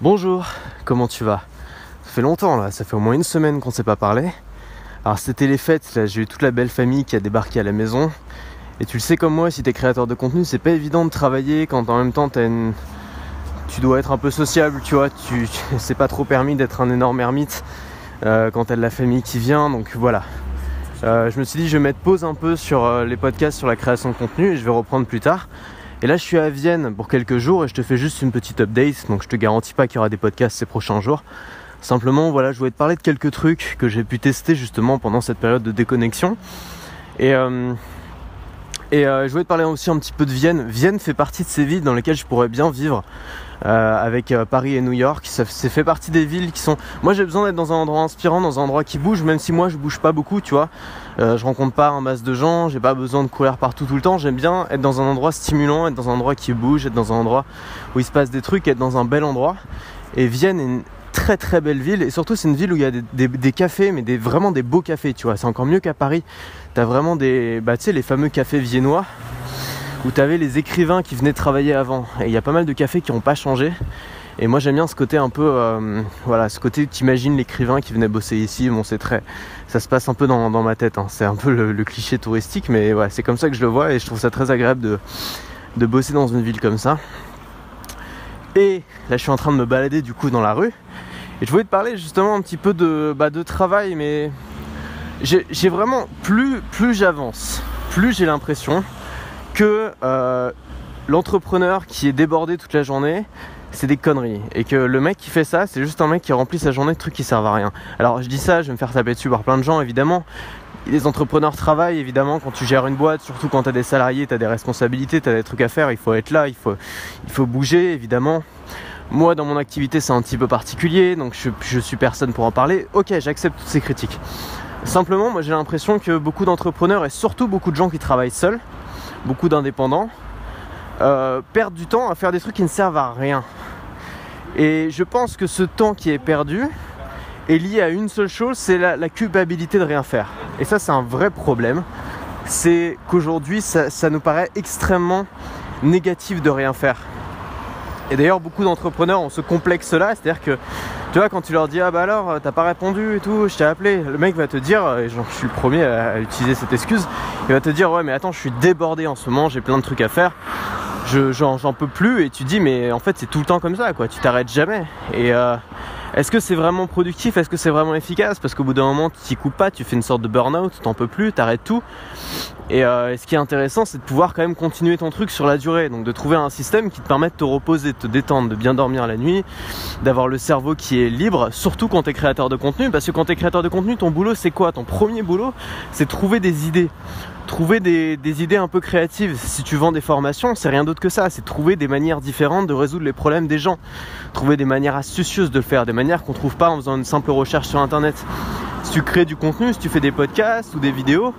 Bonjour, comment tu vas? Ça fait longtemps là, ça fait au moins une semaine qu'on ne s'est pas parlé. Alors c'était les fêtes, là j'ai eu toute la belle famille qui a débarqué à la maison. Et tu le sais comme moi, si t'es créateur de contenu, c'est pas évident de travailler quand en même temps t'as une... tu dois être un peu sociable, tu vois, tu... c'est pas trop permis d'être un énorme ermite euh, quand t'as de la famille qui vient, donc voilà. Euh, je me suis dit je vais mettre pause un peu sur euh, les podcasts sur la création de contenu et je vais reprendre plus tard. Et là, je suis à Vienne pour quelques jours et je te fais juste une petite update. Donc, je te garantis pas qu'il y aura des podcasts ces prochains jours. Simplement, voilà, je voulais te parler de quelques trucs que j'ai pu tester justement pendant cette période de déconnexion. Et, euh, et euh, je voulais te parler aussi un petit peu de Vienne. Vienne fait partie de ces villes dans lesquelles je pourrais bien vivre. Euh, avec euh, Paris et New York. Ça fait partie des villes qui sont. Moi j'ai besoin d'être dans un endroit inspirant, dans un endroit qui bouge, même si moi je bouge pas beaucoup, tu vois. Je rencontre pas un masse de gens, j'ai pas besoin de courir partout tout le temps. J'aime bien être dans un endroit stimulant, être dans un endroit qui bouge, être dans un endroit où il se passe des trucs, être dans un bel endroit. Et Vienne est très très belle ville et surtout c'est une ville où il y a des, cafés mais vraiment des beaux cafés tu vois c'est encore mieux qu'à Paris t'as vraiment des bah tu sais les fameux cafés viennois où tu avais les écrivains qui venaient travailler avant. Et il y a pas mal de cafés qui n'ont pas changé. Et moi j'aime bien ce côté un peu, euh, voilà, ce côté tu imagines l'écrivain qui venait bosser ici. Bon, c'est très, ça se passe un peu dans, ma tête. Hein. C'est un peu le, cliché touristique, mais ouais, c'est comme ça que je le vois et je trouve ça très agréable de bosser dans une ville comme ça. Et là, je suis en train de me balader du coup dans la rue. Et je voulais te parler justement un petit peu de, bah, de travail, mais j'ai vraiment plus, plus j'avance, plus j'ai l'impression que euh, l'entrepreneur qui est débordé toute la journée, c'est des conneries. Et que le mec qui fait ça, c'est juste un mec qui remplit sa journée de trucs qui servent à rien. Alors je dis ça, je vais me faire taper dessus par plein de gens évidemment. Les entrepreneurs travaillent évidemment quand tu gères une boîte, surtout quand tu as des salariés, tu as des responsabilités, tu as des trucs à faire, il faut être là, il faut, bouger évidemment. Moi dans mon activité c'est un petit peu particulier, donc je, je suis personne pour en parler. Ok, j'accepte toutes ces critiques. Simplement, moi j'ai l'impression que beaucoup d'entrepreneurs et surtout beaucoup de gens qui travaillent seuls, beaucoup d'indépendants, euh, perdent du temps à faire des trucs qui ne servent à rien. Et je pense que ce temps qui est perdu est lié à une seule chose, c'est la, culpabilité de rien faire. Et ça, c'est un vrai problème. C'est qu'aujourd'hui, ça, ça nous paraît extrêmement négatif de rien faire. Et d'ailleurs, beaucoup d'entrepreneurs ont ce complexe-là, c'est-à-dire que tu vois, quand tu leur dis ah bah alors t'as pas répondu et tout, je t'ai appelé, le mec va te dire, et je suis le premier à utiliser cette excuse, il va te dire ouais mais attends je suis débordé en ce moment, j'ai plein de trucs à faire, je j'en peux plus et tu dis mais en fait c'est tout le temps comme ça quoi, tu t'arrêtes jamais et euh, est-ce que c'est vraiment productif? Est-ce que c'est vraiment efficace? Parce qu'au bout d'un moment, tu t'y coupes pas, tu fais une sorte de burn-out, t'en peux plus, t'arrêtes tout. Et, euh, ce qui est intéressant, c'est de pouvoir quand même continuer ton truc sur la durée. Donc de trouver un système qui te permet de te reposer, de te détendre, de bien dormir la nuit, d'avoir le cerveau qui est libre, surtout quand tu es créateur de contenu. Parce que quand tu es créateur de contenu, ton boulot, c'est quoi? Ton premier boulot, c'est trouver des idées trouver des, idées un peu créatives. Si tu vends des formations, c'est rien d'autre que ça. C'est trouver des manières différentes de résoudre les problèmes des gens. Trouver des manières astucieuses de le faire, des manières qu'on trouve pas en faisant une simple recherche sur internet. Si tu crées du contenu, si tu fais des podcasts ou des vidéos,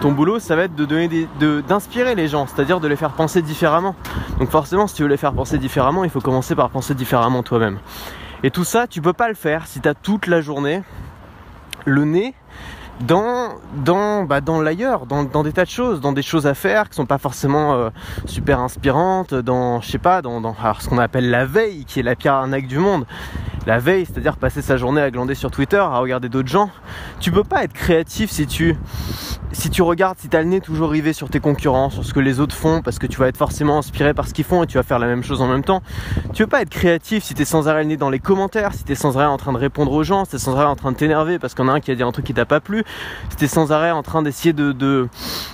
ton boulot ça va être de donner d'inspirer les gens, c'est-à-dire de les faire penser différemment. Donc forcément, si tu veux les faire penser différemment, il faut commencer par penser différemment toi-même. Et tout ça, tu peux pas le faire si tu as toute la journée le nez dans dans bah, dans l'ailleurs, dans, dans, des tas de choses, dans des choses à faire qui sont pas forcément euh, super inspirantes, dans je sais pas, dans, dans alors, ce qu'on appelle la veille, qui est la pire arnaque du monde. La veille, c'est-à-dire passer sa journée à glander sur Twitter, à regarder d'autres gens. Tu peux pas être créatif si tu si tu regardes, si tu as le nez toujours rivé sur tes concurrents, sur ce que les autres font, parce que tu vas être forcément inspiré par ce qu'ils font et tu vas faire la même chose en même temps. Tu veux pas être créatif si tu es sans arrêt le nez dans les commentaires, si tu es sans arrêt en train de répondre aux gens, si tu es sans arrêt en train de t'énerver parce en a un qui a dit un truc qui t'a pas plu, si tu es sans arrêt en train d'essayer de, de,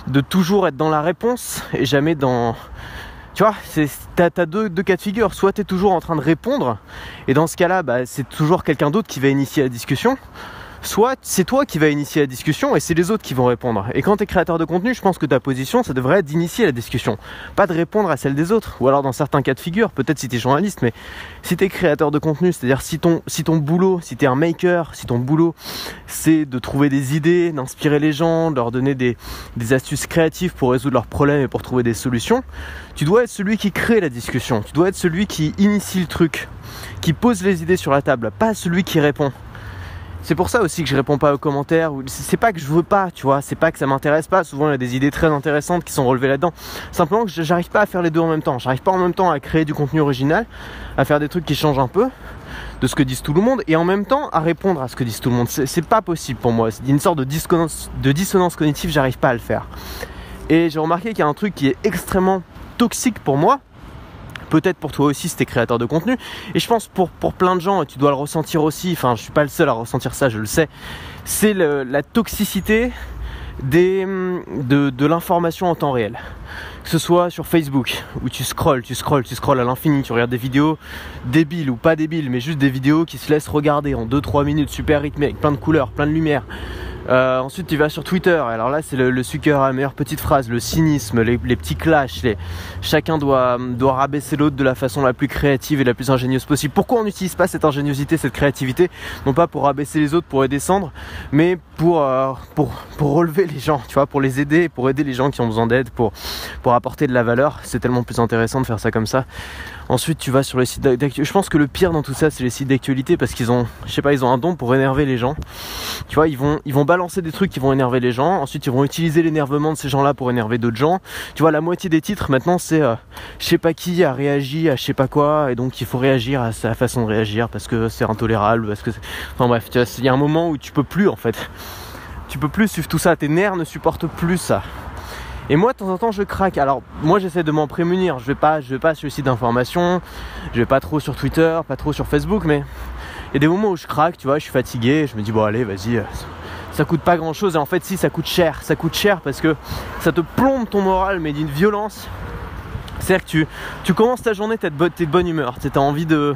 de toujours être dans la réponse et jamais dans tu vois, t'as as deux, cas de figure. Soit tu toujours en train de répondre, et dans ce cas-là, bah, c'est toujours quelqu'un d'autre qui va initier la discussion soit c'est toi qui vas initier la discussion et c'est les autres qui vont répondre. Et quand tu es créateur de contenu, je pense que ta position, ça devrait être d'initier la discussion, pas de répondre à celle des autres. Ou alors dans certains cas de figure, peut-être si tu es journaliste, mais si tu es créateur de contenu, c'est-à-dire si ton, si boulot, si tu es un maker, si ton boulot, c'est de trouver des idées, d'inspirer les gens, de leur donner des, des astuces créatives pour résoudre leurs problèmes et pour trouver des solutions, tu dois être celui qui crée la discussion, tu dois être celui qui initie le truc, qui pose les idées sur la table, pas celui qui répond. C'est pour ça aussi que je réponds pas aux commentaires. C'est pas que je veux pas, tu vois. C'est pas que ça m'intéresse pas. Souvent, il y a des idées très intéressantes qui sont relevées là-dedans. Simplement j'arrive pas à faire les deux en même temps. J'arrive pas en même temps à créer du contenu original, à faire des trucs qui changent un peu, de ce que disent tout le monde et en même temps à répondre à ce que disent tout le monde. C'est pas possible pour moi. C'est une sorte de dissonance, de dissonance cognitive, j'arrive pas à le faire. Et j'ai remarqué qu'il y a un truc qui est extrêmement toxique pour moi, peut-être pour toi aussi si t'es créateur de contenu et je pense pour, plein de gens et tu dois le ressentir aussi enfin je suis pas le seul à ressentir ça je le sais c'est la toxicité des, de, l'information en temps réel que ce soit sur Facebook où tu scrolls, tu scrolls, tu scrolls à l'infini, tu regardes des vidéos débiles ou pas débiles, mais juste des vidéos qui se laissent regarder en 2-3 minutes, super rythmées, plein de couleurs, plein de lumière. Euh, ensuite, tu vas sur Twitter. Alors là, c'est le, le suceur à la meilleure petite phrase, le cynisme, les, petits clashs. Chacun doit, doit rabaisser l'autre de la façon la plus créative et la plus ingénieuse possible. Pourquoi on n'utilise pas cette ingéniosité, cette créativité? Non pas pour rabaisser les autres, pour les descendre, mais pour, euh, pour, pour relever les gens, tu vois, pour les aider, pour aider les gens qui ont besoin d'aide, pour, pour apporter de la valeur. C'est tellement plus intéressant de faire ça comme ça. Ensuite, tu vas sur les sites d'actualité. Je pense que le pire dans tout ça, c'est les sites d'actualité parce qu'ils ont, je sais pas, ils ont un don pour énerver les gens. Tu vois, ils vont, ils vont balancer des trucs qui vont énerver les gens. Ensuite, ils vont utiliser l'énervement de ces gens-là pour énerver d'autres gens. Tu vois, la moitié des titres maintenant, c'est euh, je sais pas qui a réagi à je sais pas quoi, et donc il faut réagir à sa façon de réagir parce que c'est intolérable, parce que, enfin bref, il y a un moment où tu peux plus en fait. Tu peux plus suivre tout ça. Tes nerfs ne supportent plus ça. Et moi, de temps en temps, je craque. Alors, moi, j'essaie de m'en prémunir. Je vais pas, je vais pas sur le site d'information. Je vais pas trop sur Twitter, pas trop sur Facebook, mais il y a des moments où je craque, tu vois, je suis fatigué. Je me dis, bon, allez, vas-y. Euh, ça coûte pas grand chose. Et en fait, si, ça coûte cher. Ça coûte cher parce que ça te plombe ton moral, mais d'une violence. C'est-à-dire que tu, commences ta journée, t'es de, de bonne humeur, tu as envie de,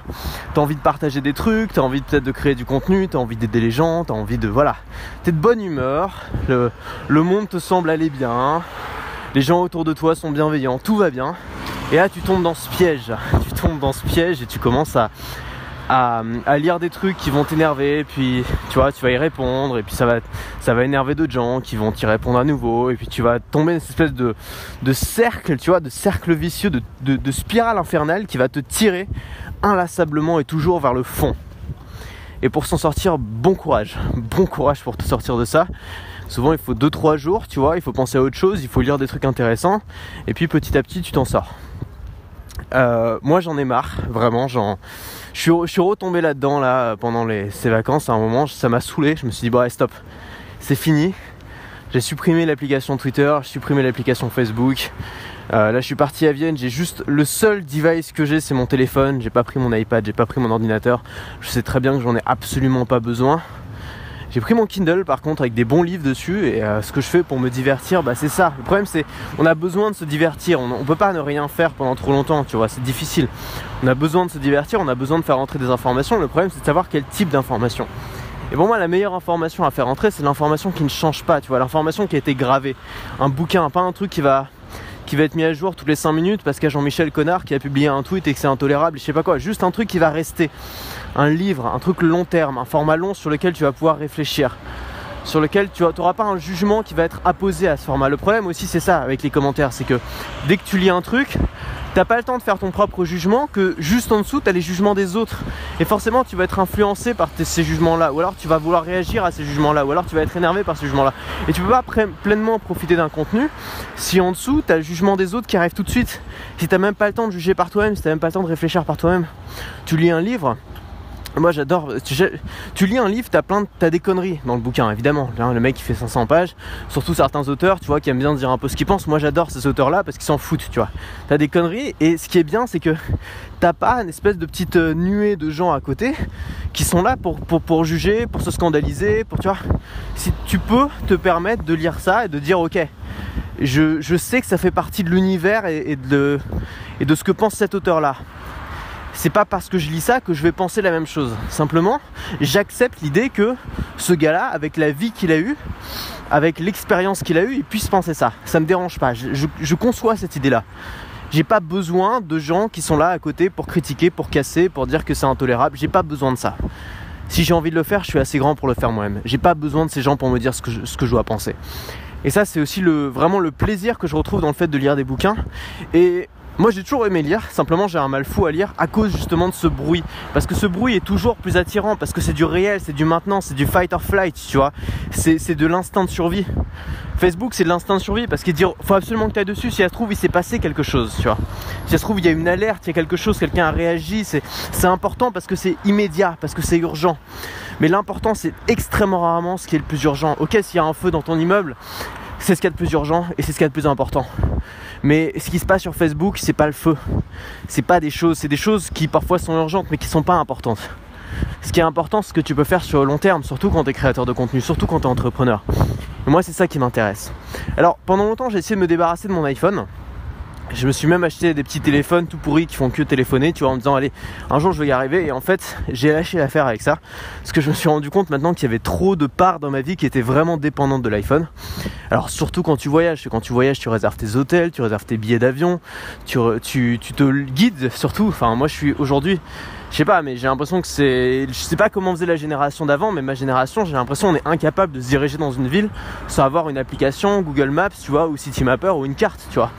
as envie de partager des trucs, tu as envie peut-être de créer du contenu, tu as envie d'aider les gens, tu as envie de... Voilà. Tu es de bonne humeur, le, le monde te semble aller bien, les gens autour de toi sont bienveillants, tout va bien. Et là, tu tombes dans ce piège. Tu tombes dans ce piège et tu commences à, à, lire des trucs qui vont t'énerver. Puis, tu vois, tu vas y répondre. Et puis, ça va, énerver d'autres gens qui vont t'y répondre à nouveau. Et puis, tu vas tomber dans cette espèce de, de cercle, tu vois, de cercle vicieux, de, de spirale infernale qui va te tirer inlassablement et toujours vers le fond. Et pour s'en sortir, bon courage. Bon courage pour te sortir de ça. Souvent, il faut 2-3 jours, tu vois, il faut penser à autre chose, il faut lire des trucs intéressants, et puis petit à petit, tu t'en sors. Euh, moi, j'en ai marre, vraiment, j'en... Je suis, retombé là-dedans, là, pendant ces vacances, à un moment, ça m'a saoulé, je me suis dit, allez, stop, c'est fini. J'ai supprimé l'application Twitter, j'ai supprimé l'application Facebook. Euh, là, je suis parti à Vienne. J'ai juste le seul device que j'ai, c'est mon téléphone. J'ai pas pris mon iPad, j'ai pas pris mon ordinateur. Je sais très bien que j'en ai absolument pas besoin. J'ai pris mon Kindle par contre avec des bons livres dessus et euh, ce que je fais pour me divertir, bah, c'est ça. Le problème c'est on a besoin de se divertir. On, on, peut pas ne rien faire pendant trop longtemps, tu vois, c'est difficile. On a besoin de se divertir, on a besoin de faire rentrer des informations. Le problème c'est de savoir quel type d'information. Et pour moi, la meilleure information à faire rentrer, c'est l'information qui ne change pas, tu vois, l'information qui a été gravée. Un bouquin, pas un truc qui va qui va être mis à jour toutes les 5 minutes parce qu'il y a Jean-Michel Connard qui a publié un tweet et que c'est intolérable, je sais pas quoi, juste un truc qui va rester. Un livre, un truc long terme, un format long sur lequel tu vas pouvoir réfléchir sur lequel tu n'auras pas un jugement qui va être apposé à ce format. Le problème aussi c'est ça avec les commentaires, c'est que dès que tu lis un truc, t'as pas le temps de faire ton propre jugement, que juste en dessous, tu as les jugements des autres. Et forcément, tu vas être influencé par ces jugements-là, ou alors tu vas vouloir réagir à ces jugements-là, ou alors tu vas être énervé par ces jugements-là. Et tu peux pas pleinement profiter d'un contenu si en dessous, tu as le jugement des autres qui arrive tout de suite. Si t'as même pas le temps de juger par toi-même, si t'as même pas le temps de réfléchir par toi-même. Tu lis un livre, moi j'adore. Tu, lis un livre, t'as plein, des conneries dans le bouquin, évidemment. le mec qui fait 500 pages, surtout certains auteurs, tu vois, qui aiment bien dire un peu ce qu'ils pensent. Moi j'adore ces auteurs-là parce qu'ils s'en foutent, tu vois. T'as des conneries et ce qui est bien, c'est que t'as pas une espèce de petite euh, nuée de gens à côté qui sont là pour, pour, juger, pour se scandaliser, pour tu vois. Si tu peux te permettre de lire ça et de dire ok, je, je sais que ça fait partie de l'univers et, de, et de ce que pense cet auteur-là c'est pas parce que je lis ça que je vais penser la même chose. Simplement, j'accepte l'idée que ce gars-là, avec la vie qu'il a eue, avec l'expérience qu'il a eue, il puisse penser ça. Ça me dérange pas. Je, conçois cette idée-là. J'ai pas besoin de gens qui sont là à côté pour critiquer, pour casser, pour dire que c'est intolérable. J'ai pas besoin de ça. Si j'ai envie de le faire, je suis assez grand pour le faire moi-même. J'ai pas besoin de ces gens pour me dire ce que je, ce que je dois penser. Et ça, c'est aussi le, vraiment le plaisir que je retrouve dans le fait de lire des bouquins. Et Moi j'ai toujours aimé lire, simplement j'ai un mal fou à lire à cause justement de ce bruit. Parce que ce bruit est toujours plus attirant, parce que c'est du réel, c'est du maintenant, c'est du fight or flight, tu vois. C'est de l'instinct de survie. Facebook c'est de l'instinct de survie parce qu'il dit faut absolument que tu ailles dessus, si ça se trouve il s'est passé quelque chose, tu vois. Si ça se trouve il y a une alerte, il y a quelque chose, quelqu'un a réagi, c'est important parce que c'est immédiat, parce que c'est urgent. Mais l'important c'est extrêmement rarement ce qui est le plus urgent. Ok s'il y a un feu dans ton immeuble, c'est ce qu'il y a de plus urgent et c'est ce qu'il y a de plus important. Mais ce qui se passe sur Facebook, c'est pas le feu. C'est pas des choses, c'est des choses qui parfois sont urgentes mais qui sont pas importantes. Ce qui est important, c'est ce que tu peux faire sur le long terme, surtout quand tu es créateur de contenu, surtout quand tu es entrepreneur. Moi, c'est ça qui m'intéresse. Alors, pendant longtemps, j'ai essayé de me débarrasser de mon iPhone. Je me suis même acheté des petits téléphones tout pourris qui font que téléphoner, tu vois, en me disant allez, un jour je vais y arriver. Et en fait, j'ai lâché l'affaire avec ça, parce que je me suis rendu compte maintenant qu'il y avait trop de parts dans ma vie qui étaient vraiment dépendantes de l'iPhone. Alors surtout quand tu voyages, quand tu voyages, tu réserves tes hôtels, tu réserves tes billets d'avion, tu, te guides surtout. Enfin, moi je suis aujourd'hui je sais pas, mais j'ai l'impression que c'est. Je sais pas comment faisait la génération d'avant, mais ma génération, j'ai l'impression qu'on est incapable de se diriger dans une ville sans avoir une application, Google Maps, tu vois, ou Citymapper ou une carte, tu vois.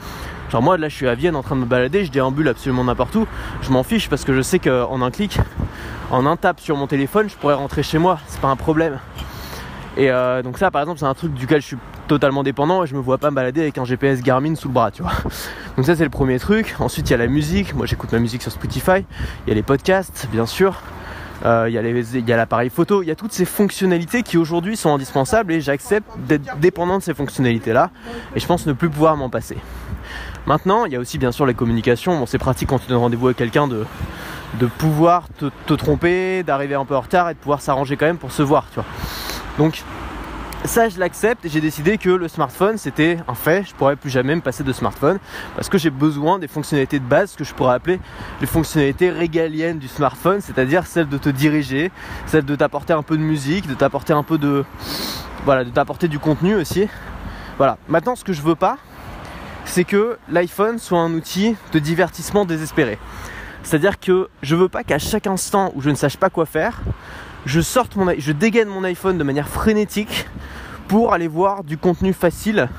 Genre moi là je suis à Vienne en train de me balader, je déambule absolument n'importe où, je m'en fiche parce que je sais qu'en un clic, en un tap sur mon téléphone, je pourrais rentrer chez moi, c'est pas un problème. Et euh, donc ça par exemple c'est un truc duquel je suis totalement dépendant et je me vois pas me balader avec un GPS Garmin sous le bras, tu vois. Donc ça c'est le premier truc. Ensuite il y a la musique, moi j'écoute ma musique sur Spotify, il y a les podcasts bien sûr, euh, il y a l'appareil photo, il y a toutes ces fonctionnalités qui aujourd'hui sont indispensables et j'accepte d'être dépendant de ces fonctionnalités là et je pense ne plus pouvoir m'en passer. Maintenant, il y a aussi bien sûr les communications. C'est pratique quand tu donnes rendez-vous à quelqu'un de, de pouvoir te, tromper, d'arriver un peu en retard et de pouvoir s'arranger quand même pour se voir, tu vois. Donc, ça, je l'accepte et j'ai décidé que le smartphone, c'était un fait. Je pourrais plus jamais me passer de smartphone parce que j'ai besoin des fonctionnalités de base que je pourrais appeler les fonctionnalités régaliennes du smartphone, c'est-à-dire celles de te diriger, celles de t'apporter un peu de musique, de t'apporter un peu de. Voilà, de t'apporter du contenu aussi. Voilà. Maintenant, ce que je veux pas, c'est que l'iPhone soit un outil de divertissement désespéré. C'est-à-dire que je veux pas qu'à chaque instant où je ne sache pas quoi faire, je sorte mon je dégaine mon iPhone de manière frénétique pour aller voir du contenu facile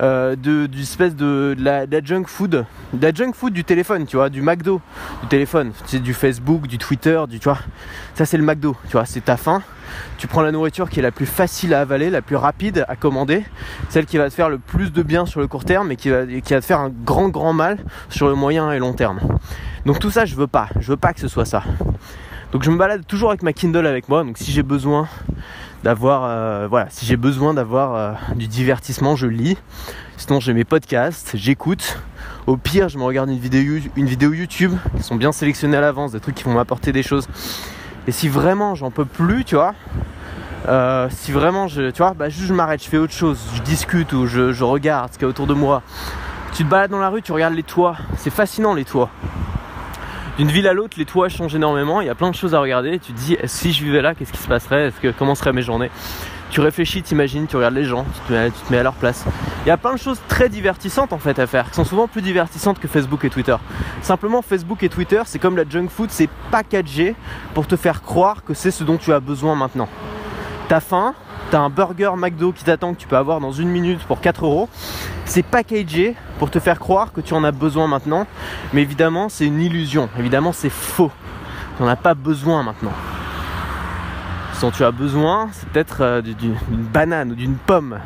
euh, de, espèce de, la, junk food, de la junk food du téléphone, tu vois, du McDo du téléphone, c'est du Facebook, du Twitter, du, tu vois, ça c'est le McDo, tu vois, c'est ta faim, tu prends la nourriture qui est la plus facile à avaler, la plus rapide à commander, celle qui va te faire le plus de bien sur le court terme et qui va, te faire un grand grand mal sur le moyen et long terme. Donc tout ça je veux pas, je veux pas que ce soit ça. Donc je me balade toujours avec ma Kindle avec moi, donc si j'ai besoin d'avoir euh, euh, du divertissement je lis. Sinon j'ai mes podcasts j'écoute. Au pire je me regarde une vidéo une vidéo YouTube qui sont bien sélectionnés à l'avance des trucs qui vont m'apporter des choses et si vraiment j'en peux plus tu vois euh, si vraiment je tu vois bah juste je m'arrête je fais autre chose je discute ou je, regarde ce qu'il y a autour de moi. Tu te balades dans la rue tu regardes les toits. C'est fascinant les toits. D'une ville à l'autre, les toits changent énormément. Il y a plein de choses à regarder. Tu te dis, si je vivais là, qu'est-ce qui se passerait? Que comment seraient mes journées? Tu réfléchis, t'imagines, tu regardes les gens, tu te, mets, à leur place. Il y a plein de choses très divertissantes en fait à faire, qui sont souvent plus divertissantes que Facebook et Twitter. Simplement, Facebook et Twitter, c'est comme la junk food, c'est packagé pour te faire croire que c'est ce dont tu as besoin maintenant. T'as faim, t'as un burger McDo qui t'attend que tu peux avoir dans une minute pour 4 euros. C'est packagé pour te faire croire que tu en as besoin maintenant. Mais évidemment, c'est une illusion. Évidemment, c'est faux. Tu n'en as pas besoin maintenant. Tu as besoin, c'est peut-être euh, d'une banane ou d'une pomme,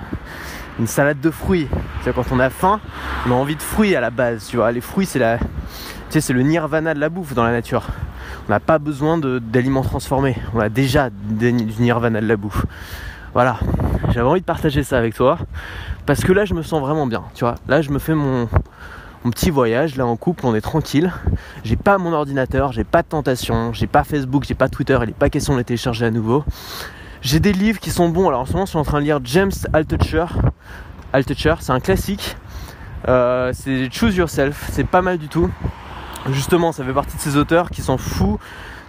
une salade de fruits. Quand on a faim, on a envie de fruits à la base. Tu vois, les fruits, c'est la, tu sais, le nirvana de la bouffe dans la nature. On n'a pas besoin d'aliments transformés. On a déjà du nirvana de la bouffe. Voilà, j'avais envie de partager ça avec toi parce que là je me sens vraiment bien, tu vois. Là je me fais mon, petit voyage, là en couple, on est tranquille. J'ai pas mon ordinateur, j'ai pas de tentation, j'ai pas Facebook, j'ai pas Twitter, il est pas question de les télécharger à nouveau. J'ai des livres qui sont bons. Alors en ce moment, je suis en train de lire James Altucher. Altucher, c'est un classique. Euh, c'est Choose Yourself, c'est pas mal du tout. Justement, ça fait partie de ces auteurs qui s'en foutent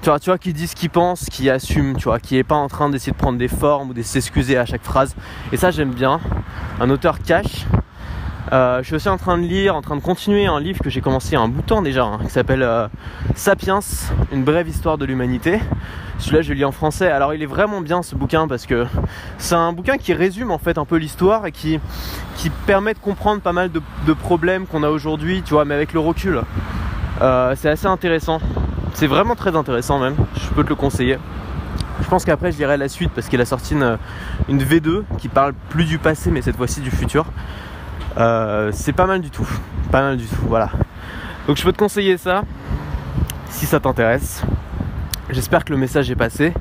tu vois, tu vois, qui dit ce pense, qui assume, tu vois, qui est pas en train d'essayer de prendre des formes ou de s'excuser à chaque phrase. Et ça, j'aime bien. Un auteur cash. Euh, je suis aussi en train de lire, en train de continuer un livre que j'ai commencé un bout de temps déjà, hein, qui s'appelle euh, Sapiens, une brève histoire de l'humanité. Celui-là, je le lis en français. Alors, il est vraiment bien ce bouquin parce que c'est un bouquin qui résume en fait un peu l'histoire et qui, qui permet de comprendre pas mal de, problèmes qu'on a aujourd'hui, tu vois, mais avec le recul. Euh, c'est assez intéressant. C'est vraiment très intéressant même. Je peux te le conseiller. Je pense qu'après je lirai la suite parce qu'il a sorti une, V2 qui parle plus du passé mais cette fois-ci du futur. Euh, c'est pas mal du tout. Pas mal du tout, voilà. Donc je peux te conseiller ça si ça t'intéresse. J'espère que le message est passé.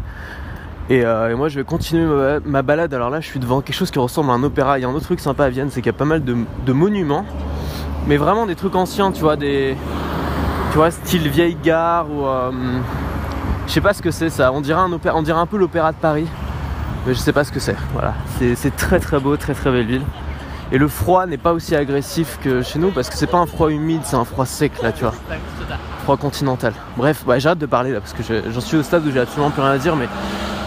Et, euh, moi je vais continuer ma, balade. Alors là je suis devant quelque chose qui ressemble à un opéra. Il y a un autre truc sympa à Vienne, c'est qu'il y a pas mal de, monuments. Mais vraiment des trucs anciens, tu vois, des. Tu vois, style vieille gare ou. Euh, je sais pas ce que c'est ça. On dirait un, opéra, on dirait un peu l'opéra de Paris. Mais je sais pas ce que c'est. Voilà. C'est très très beau, très très belle ville. Et le froid n'est pas aussi agressif que chez nous parce que c'est pas un froid humide, c'est un froid sec là, tu vois. Froid continental. Bref, bah, j'ai hâte de parler là parce que j'en suis au stade où j'ai absolument plus rien à dire, mais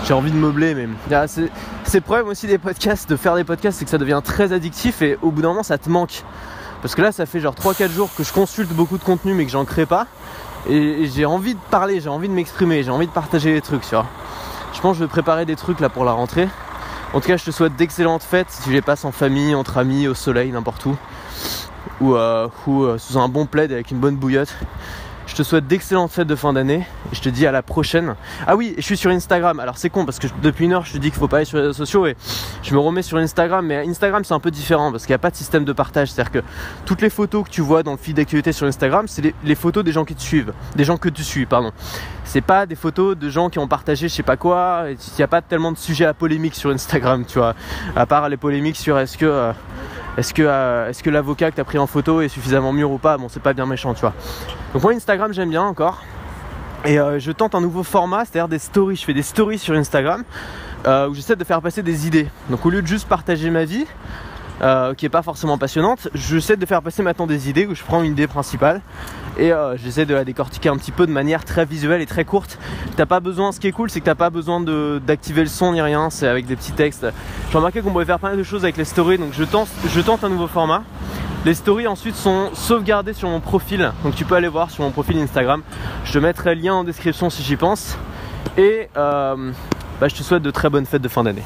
j'ai envie de meubler. Mais ah, c'est le problème aussi des podcasts, de faire des podcasts, c'est que ça devient très addictif et au bout d'un moment ça te manque. Parce que là, ça fait genre 3-4 jours que je consulte beaucoup de contenu mais que j'en crée pas. Et, j'ai envie de parler, j'ai envie de m'exprimer, j'ai envie de partager des trucs, tu vois. Je pense que je vais préparer des trucs là pour la rentrée. En tout cas, je te souhaite d'excellentes fêtes si tu les passes en famille, entre amis, au soleil, n'importe où. Ou, euh, euh, sous un bon plaid avec une bonne bouillotte. Je te souhaite d'excellentes fêtes de fin d'année et je te dis à la prochaine. Ah oui, je suis sur Instagram. Alors c'est con parce que depuis une heure je te dis qu'il faut pas aller sur les réseaux sociaux et je me remets sur Instagram. Mais Instagram c'est un peu différent parce qu'il n'y a pas de système de partage. C'est-à-dire que toutes les photos que tu vois dans le feed d'actualité sur Instagram, c'est les, photos des gens qui te suivent, des gens que tu suis, pardon. C'est pas des photos de gens qui ont partagé je sais pas quoi. Il n'y a pas tellement de sujets à polémique sur Instagram, tu vois. À part les polémiques sur est-ce que euh, est-ce que, euh, est-ce que l'avocat que tu as pris en photo est suffisamment mûr ou pas Bon, c'est pas bien méchant, tu vois. Donc moi Instagram j'aime bien encore. Et euh, je tente un nouveau format, c'est-à-dire des stories. Je fais des stories sur Instagram euh, où j'essaie de faire passer des idées. Donc au lieu de juste partager ma vie, euh, qui est pas forcément passionnante, j'essaie de faire passer maintenant des idées où je prends une idée principale et j'essaie de la décortiquer un petit peu de manière très visuelle et très courte. T'as pas besoin, ce qui est cool, c'est que t'as pas besoin d'activer le son ni rien, c'est avec des petits textes. J'ai remarqué qu'on pouvait faire pas mal de choses avec les stories, donc je tente, je tente un nouveau format. Les stories ensuite sont sauvegardées sur mon profil, donc tu peux aller voir sur mon profil Instagram. Je te mettrai le lien en description si j'y pense. Et euh, bah, je te souhaite de très bonnes fêtes de fin d'année.